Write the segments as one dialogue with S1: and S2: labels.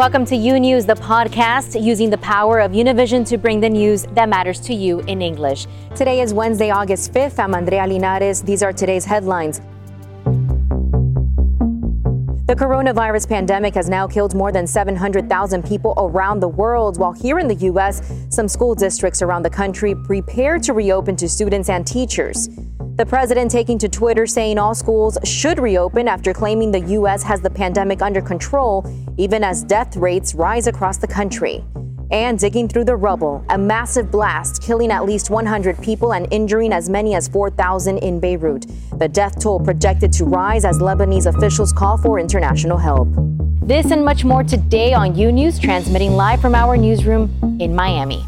S1: Welcome to U News, the podcast, using the power of Univision to bring the news that matters to you in English. Today is Wednesday, August 5th. I'm Andrea Linares. These are today's headlines. The coronavirus pandemic has now killed more than 700,000 people around the world, while here in the U.S., some school districts around the country prepare to reopen to students and teachers. The president taking to Twitter saying all schools should reopen after claiming the U.S. has the pandemic under control, even as death rates rise across the country. And digging through the rubble, a massive blast killing at least 100 people and injuring as many as 4,000 in Beirut. The death toll projected to rise as Lebanese officials call for international help. This and much more today on U News, transmitting live from our newsroom in Miami.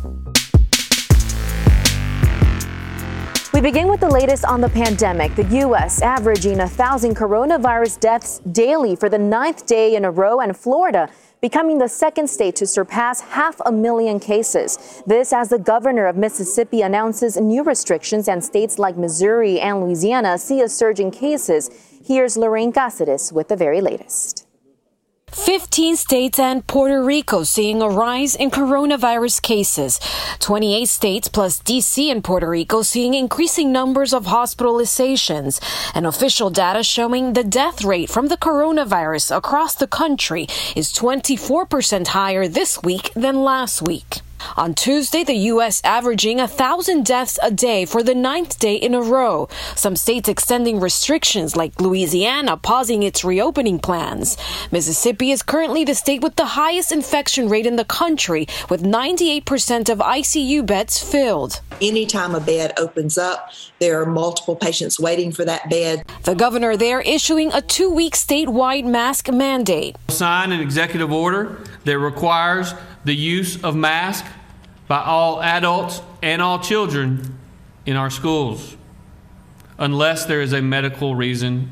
S1: We begin with the latest on the pandemic. The U.S. averaging 1,000 coronavirus deaths daily for the ninth day in a row, and Florida becoming the second state to surpass half a million cases. This as the governor of Mississippi announces new restrictions, and states like Missouri and Louisiana see a surge in cases. Here's Lorraine Cáceres with the very latest.
S2: 15 states and Puerto Rico seeing a rise in coronavirus cases. 28 states plus DC and Puerto Rico seeing increasing numbers of hospitalizations. And official data showing the death rate from the coronavirus across the country is 24% higher this week than last week. On Tuesday, the U.S. averaging a thousand deaths a day for the ninth day in a row. Some states extending restrictions, like Louisiana pausing its reopening plans. Mississippi is currently the state with the highest infection rate in the country, with 98% of ICU beds filled.
S3: Anytime a bed opens up, there are multiple patients waiting for that bed.
S2: The governor there issuing a two week statewide mask mandate.
S4: Sign an executive order that requires the use of masks by all adults and all children in our schools, unless there is a medical reason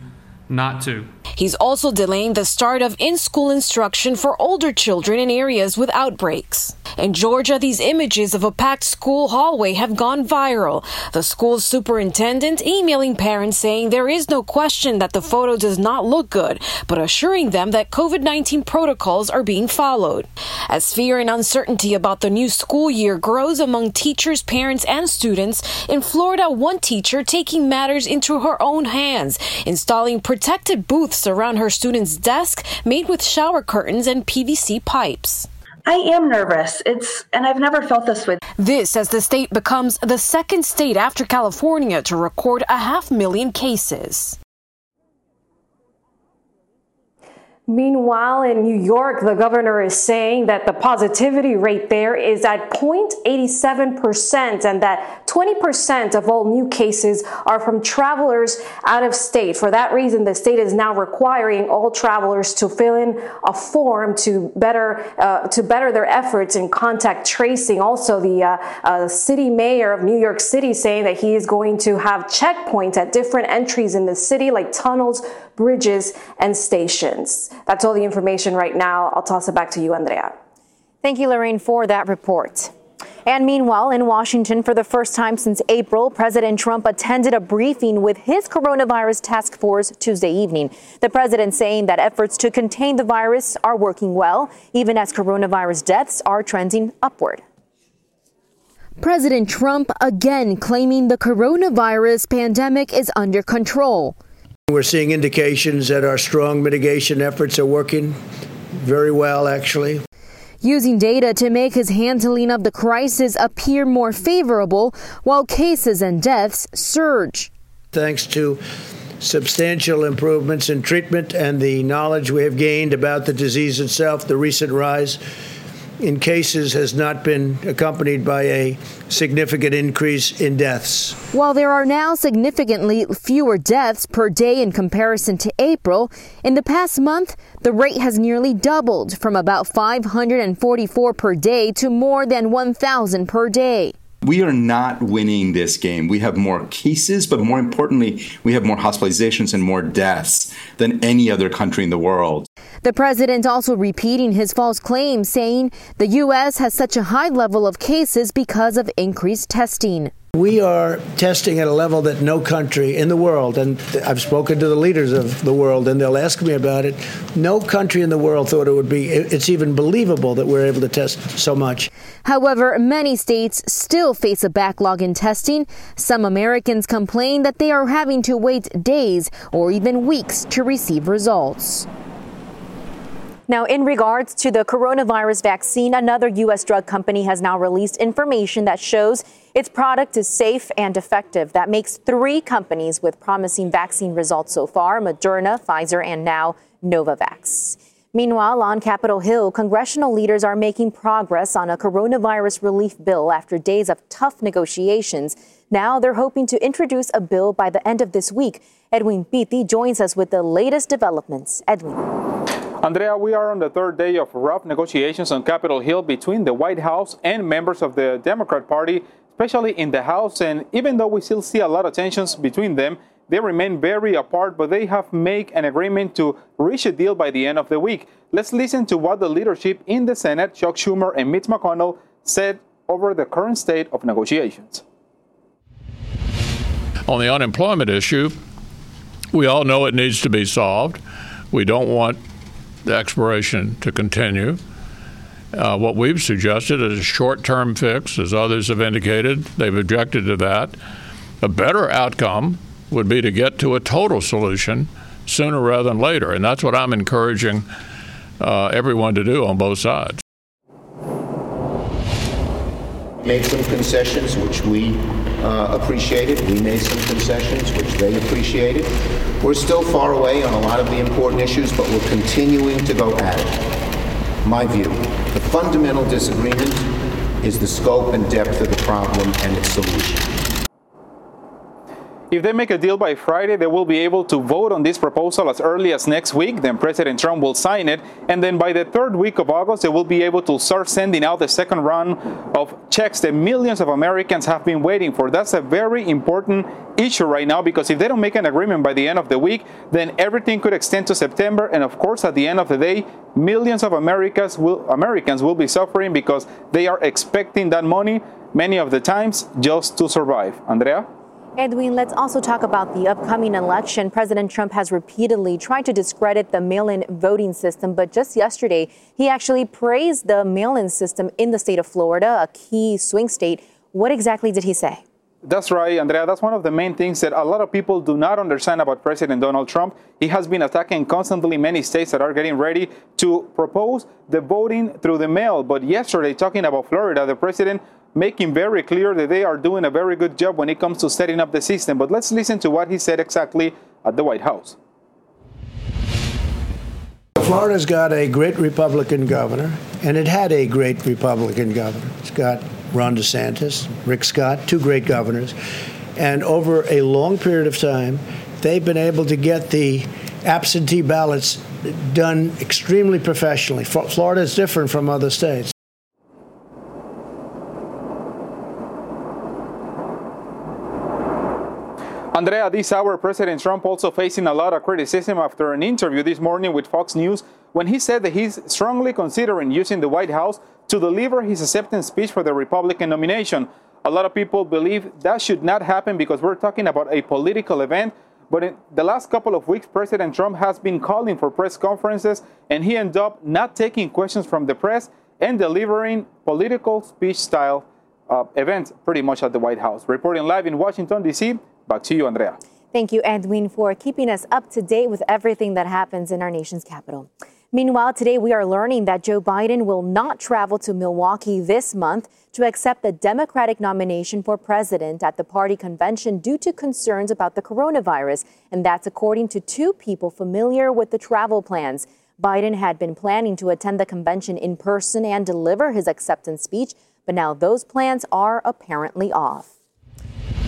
S4: not to.
S2: He's also delaying the start of in school instruction for older children in areas with outbreaks. In Georgia, these images of a packed school hallway have gone viral. The school's superintendent emailing parents saying there is no question that the photo does not look good, but assuring them that COVID 19 protocols are being followed. As fear and uncertainty about the new school year grows among teachers, parents, and students, in Florida, one teacher taking matters into her own hands, installing protected booths around her student's desk made with shower curtains and PVC pipes.
S5: I am nervous. It's and I've never felt this way.
S2: This as the state becomes the second state after California to record a half million cases.
S6: Meanwhile, in New York, the governor is saying that the positivity rate there is at 0.87% and that 20% of all new cases are from travelers out of state. For that reason, the state is now requiring all travelers to fill in a form to better uh, to better their efforts in contact tracing. Also, the uh, uh, city mayor of New York City saying that he is going to have checkpoints at different entries in the city, like tunnels, bridges, and stations. That's all the information right now. I'll toss it back to you, Andrea.
S1: Thank you, Lorraine, for that report. And meanwhile, in Washington, for the first time since April, President Trump attended a briefing with his coronavirus task force Tuesday evening. The president saying that efforts to contain the virus are working well, even as coronavirus deaths are trending upward. President Trump again claiming the coronavirus pandemic is under control.
S7: We're seeing indications that our strong mitigation efforts are working very well, actually.
S1: Using data to make his handling of the crisis appear more favorable while cases and deaths surge.
S7: Thanks to substantial improvements in treatment and the knowledge we have gained about the disease itself, the recent rise in cases has not been accompanied by a significant increase in deaths.
S1: While there are now significantly fewer deaths per day in comparison to April, in the past month, the rate has nearly doubled from about 544 per day to more than 1,000 per day.
S8: We are not winning this game. We have more cases, but more importantly, we have more hospitalizations and more deaths than any other country in the world.
S1: The president also repeating his false claim, saying the U.S. has such a high level of cases because of increased testing.
S7: We are testing at a level that no country in the world, and I've spoken to the leaders of the world, and they'll ask me about it. No country in the world thought it would be, it's even believable that we're able to test so much.
S1: However, many states still face a backlog in testing. Some Americans complain that they are having to wait days or even weeks to receive results. Now, in regards to the coronavirus vaccine, another U.S. drug company has now released information that shows its product is safe and effective. That makes three companies with promising vaccine results so far Moderna, Pfizer, and now Novavax. Meanwhile, on Capitol Hill, congressional leaders are making progress on a coronavirus relief bill after days of tough negotiations. Now they're hoping to introduce a bill by the end of this week. Edwin Pitti joins us with the latest developments. Edwin.
S9: Andrea, we are on the third day of rough negotiations on Capitol Hill between the White House and members of the Democrat Party, especially in the House. And even though we still see a lot of tensions between them, they remain very apart, but they have made an agreement to reach a deal by the end of the week. Let's listen to what the leadership in the Senate, Chuck Schumer and Mitch McConnell, said over the current state of negotiations.
S10: On the unemployment issue, we all know it needs to be solved. We don't want the expiration to continue. Uh, what we've suggested is a short term fix, as others have indicated. They've objected to that. A better outcome would be to get to a total solution sooner rather than later. And that's what I'm encouraging uh, everyone to do on both sides.
S11: Made some concessions, which we uh, appreciated. We made some concessions, which they appreciated. We're still far away on a lot of the important issues, but we're continuing to go at it. My view, the fundamental disagreement is the scope and depth of the problem and its solution.
S9: If they make a deal by Friday, they will be able to vote on this proposal as early as next week. Then President Trump will sign it. And then by the third week of August, they will be able to start sending out the second round of checks that millions of Americans have been waiting for. That's a very important issue right now because if they don't make an agreement by the end of the week, then everything could extend to September. And of course, at the end of the day, millions of Americans will, Americans will be suffering because they are expecting that money many of the times just to survive. Andrea?
S1: Edwin, let's also talk about the upcoming election. President Trump has repeatedly tried to discredit the mail in voting system, but just yesterday, he actually praised the mail in system in the state of Florida, a key swing state. What exactly did he say?
S9: That's right, Andrea. That's one of the main things that a lot of people do not understand about President Donald Trump. He has been attacking constantly many states that are getting ready to propose the voting through the mail. But yesterday, talking about Florida, the president making very clear that they are doing a very good job when it comes to setting up the system. But let's listen to what he said exactly at the White House.
S7: Florida's got a great Republican governor, and it had a great Republican governor. It's got Ron DeSantis, Rick Scott, two great governors. And over a long period of time, they've been able to get the absentee ballots done extremely professionally. Florida is different from other states.
S9: Andrea, this hour, President Trump also facing a lot of criticism after an interview this morning with Fox News when he said that he's strongly considering using the White House to deliver his acceptance speech for the Republican nomination. A lot of people believe that should not happen because we're talking about a political event. But in the last couple of weeks, President Trump has been calling for press conferences, and he ended up not taking questions from the press and delivering political speech style uh, events pretty much at the White House. Reporting live in Washington, D.C., Back to you, Andrea.
S1: Thank you, Edwin, for keeping us up to date with everything that happens in our nation's capital. Meanwhile, today we are learning that Joe Biden will not travel to Milwaukee this month to accept the Democratic nomination for president at the party convention due to concerns about the coronavirus. And that's according to two people familiar with the travel plans. Biden had been planning to attend the convention in person and deliver his acceptance speech, but now those plans are apparently off.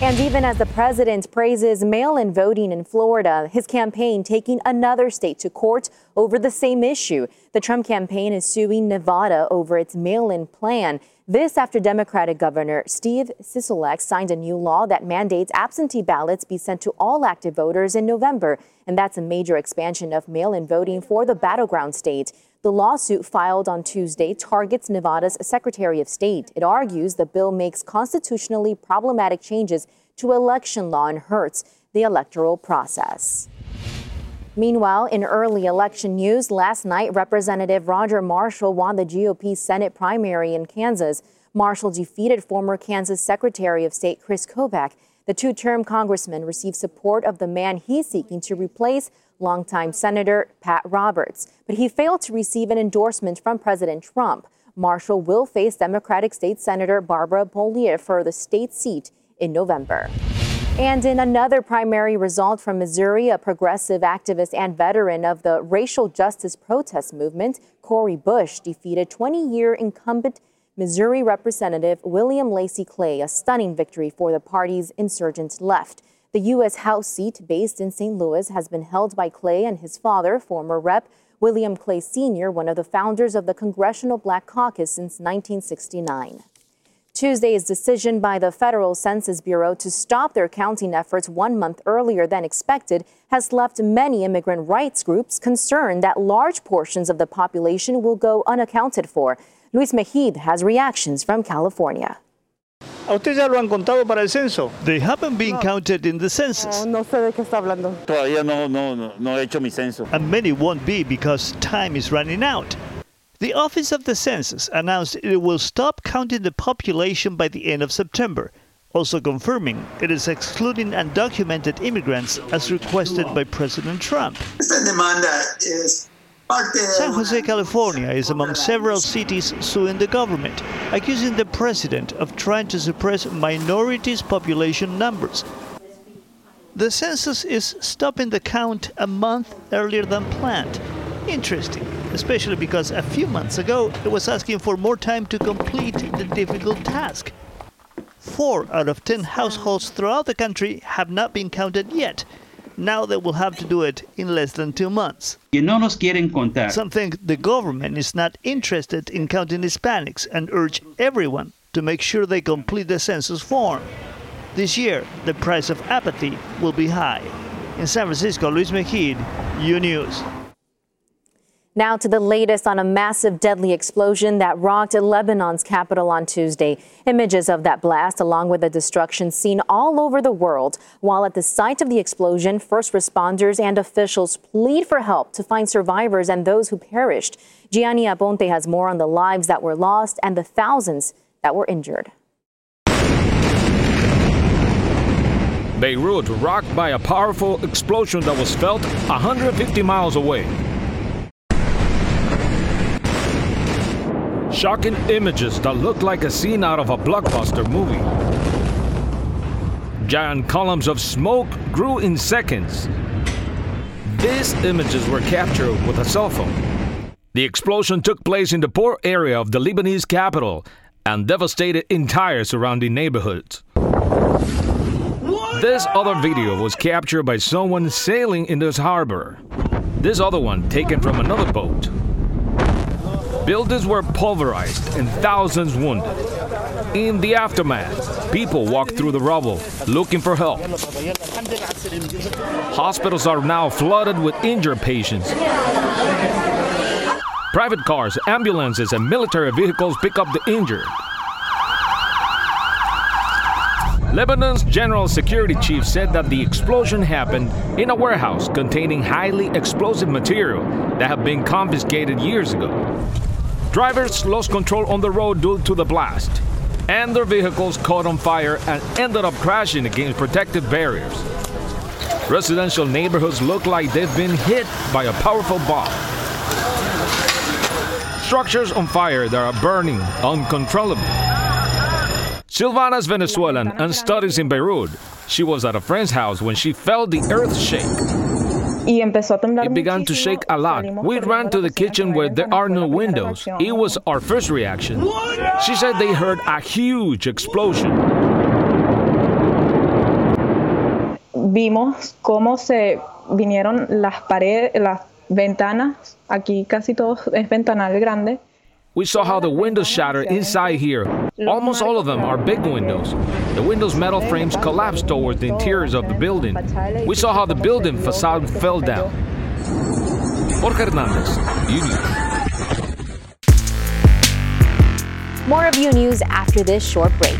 S1: And even as the president praises mail in voting in Florida, his campaign taking another state to court over the same issue. The Trump campaign is suing Nevada over its mail in plan. This after Democratic Governor Steve Sisolak signed a new law that mandates absentee ballots be sent to all active voters in November. And that's a major expansion of mail in voting for the battleground state. The lawsuit filed on Tuesday targets Nevada's Secretary of State. It argues the bill makes constitutionally problematic changes to election law and hurts the electoral process. Meanwhile, in early election news, last night, Representative Roger Marshall won the GOP Senate primary in Kansas. Marshall defeated former Kansas Secretary of State Chris Kobach. The two term congressman received support of the man he's seeking to replace longtime Senator Pat Roberts, but he failed to receive an endorsement from President Trump. Marshall will face Democratic State Senator Barbara Bollier for the state seat in November. And in another primary result from Missouri, a progressive activist and veteran of the racial justice protest movement, Cori Bush, defeated 20 year incumbent Missouri Representative William Lacy Clay, a stunning victory for the party's insurgent left. The U.S. House seat, based in St. Louis, has been held by Clay and his father, former Rep. William Clay Sr., one of the founders of the Congressional Black Caucus since 1969. Tuesday's decision by the Federal Census Bureau to stop their counting efforts one month earlier than expected has left many immigrant rights groups concerned that large portions of the population will go unaccounted for. Luis Mejid has reactions from California.
S12: ¿A usted ya lo han contado para el censo?
S13: They haven't been counted in the census.
S14: No, no sé de qué está hablando.
S12: Todavía no, no, no, no he hecho mi censo.
S13: And many won't be because time is running out. The Office of the Census announced it will stop counting the population by the end of September, also confirming it is excluding undocumented immigrants as requested by President Trump.
S15: Esta demanda es
S13: San Jose, California is among several cities suing the government, accusing the president of trying to suppress minorities' population numbers. The census is stopping the count a month earlier than planned. Interesting, especially because a few months ago it was asking for more time to complete the difficult task. Four out of ten households throughout the country have not been counted yet, now they will have to do it in less than two months.
S16: Que no nos quieren contar.
S13: Some think the government is not interested in counting Hispanics and urge everyone to make sure they complete the census form. This year, the price of apathy will be high. In San Francisco, Luis Mejid, U News.
S1: Now to the latest on a massive deadly explosion that rocked Lebanon's capital on Tuesday. Images of that blast, along with the destruction seen all over the world. While at the site of the explosion, first responders and officials plead for help to find survivors and those who perished. Gianni Aponte has more on the lives that were lost and the thousands that were injured.
S17: Beirut rocked by a powerful explosion that was felt 150 miles away. Shocking images that look like a scene out of a blockbuster movie. Giant columns of smoke grew in seconds. These images were captured with a cell phone. The explosion took place in the poor area of the Lebanese capital and devastated entire surrounding neighborhoods. This other video was captured by someone sailing in this harbor. This other one taken from another boat. Buildings were pulverized and thousands wounded. In the aftermath, people walked through the rubble looking for help. Hospitals are now flooded with injured patients. Private cars, ambulances, and military vehicles pick up the injured. Lebanon's general security chief said that the explosion happened in a warehouse containing highly explosive material that had been confiscated years ago. Drivers lost control on the road due to the blast, and their vehicles caught on fire and ended up crashing against protective barriers. Residential neighborhoods look like they've been hit by a powerful bomb. Structures on fire that are burning uncontrollably. Silvana is Venezuelan and studies in Beirut. She was at a friend's house when she felt the earth shake. It began to shake a lot. We ran to the kitchen where there are no windows. It was our first reaction. She said they heard a huge explosion.
S18: Vimos cómo se vinieron las paredes, las ventanas, aquí casi todo es ventanal grande.
S17: We saw how the windows shattered inside here. Almost all of them are big windows. The windows' metal frames collapsed towards the interiors of the building. We saw how the building facade fell down. Jorge Hernandez, UNews.
S1: More of U News after this short break.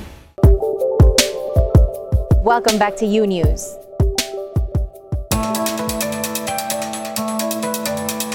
S1: Welcome back to U News.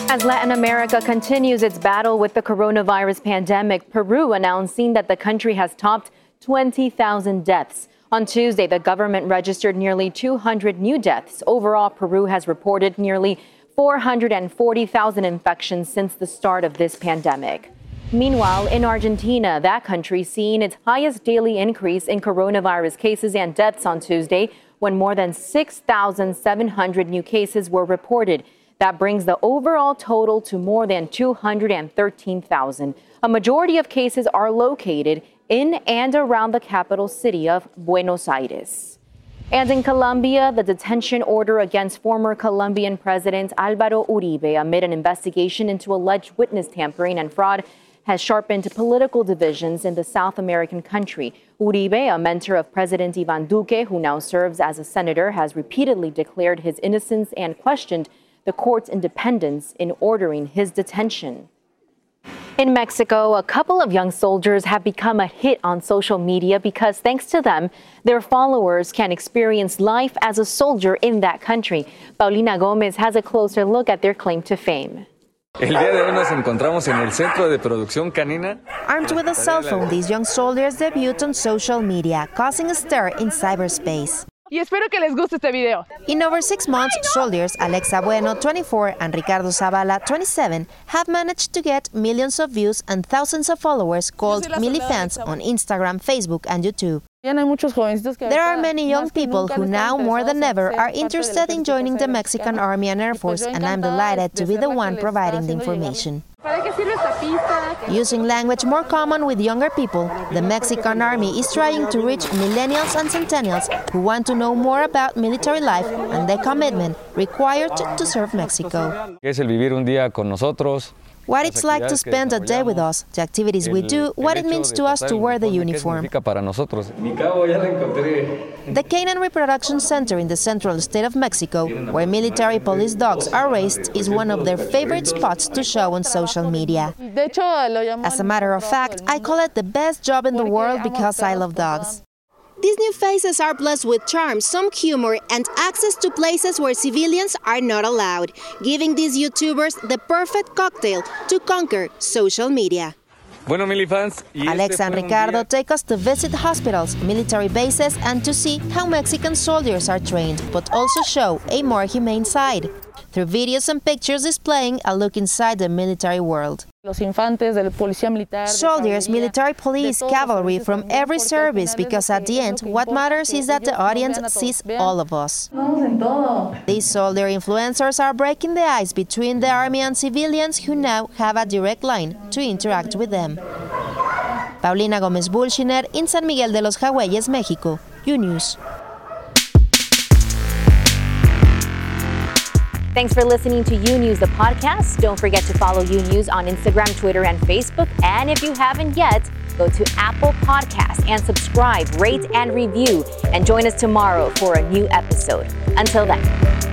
S1: As Latin America continues its battle with the coronavirus pandemic, Peru announcing that the country has topped 20,000 deaths. On Tuesday, the government registered nearly 200 new deaths. Overall, Peru has reported nearly 440,000 infections since the start of this pandemic. Meanwhile, in Argentina, that country seeing its highest daily increase in coronavirus cases and deaths on Tuesday when more than 6,700 new cases were reported. That brings the overall total to more than 213,000. A majority of cases are located in and around the capital city of Buenos Aires. And in Colombia, the detention order against former Colombian President Alvaro Uribe amid an investigation into alleged witness tampering and fraud has sharpened political divisions in the South American country. Uribe, a mentor of President Ivan Duque, who now serves as a senator, has repeatedly declared his innocence and questioned the court's independence in ordering his detention. In Mexico, a couple of young soldiers have become a hit on social media because, thanks to them, their followers can experience life as a soldier in that country. Paulina Gomez has a closer look at their claim to fame.
S19: El día de hoy nos encontramos en el Centro de Producción Canina.
S20: Armed with a cell phone, these young soldiers debut on social media, causing a stir in cyberspace.
S21: Y espero que les guste este video.
S20: In over six months, soldiers Alexa Bueno, 24, and Ricardo Zavala, 27, have managed to get millions of views and thousands of followers called milifans on Instagram, Facebook, and YouTube. There are many young people who now more than ever are interested in joining the Mexican Army and Air Force, and I'm delighted to be the one providing the information. Using language more common with younger people, the Mexican Army is trying to reach millennials and centennials who want to know more about military life and the commitment required to serve Mexico.
S19: Es el vivir un día con nosotros.
S20: What it's like to spend a day with us, the activities we do, what it means to us to wear the uniform.
S19: Para nosotros. Mi cabo ya la encontré.
S20: The Canine Reproduction Center in the central state of Mexico, where military police dogs are raised, is one of their favorite spots to show on social media. As a matter of fact, I call it the best job in the world because I love dogs.
S22: These new faces are blessed with charm, some humor, and access to places where civilians are not allowed, giving these YouTubers the perfect cocktail to conquer social media.
S19: Bueno, milifans,
S20: Alexa and Ricardo take us to visit hospitals, military bases, and to see how Mexican soldiers are trained, but also show a more humane side through videos and pictures displaying a look inside the military world. Soldiers, military police, cavalry from every service, because at the end, what matters is that the audience sees all of us. These soldier influencers are breaking the ice between the army and civilians who now have a direct line to interact with them. Paulina Gómez Bulshiner in San Miguel de los Jagüeyes, Mexico. U
S1: Thanks for listening to U News, the podcast. Don't forget to follow U News on Instagram, Twitter, and Facebook. And if you haven't yet, go to Apple Podcasts and subscribe, rate, and review. And join us tomorrow for a new episode. Until then.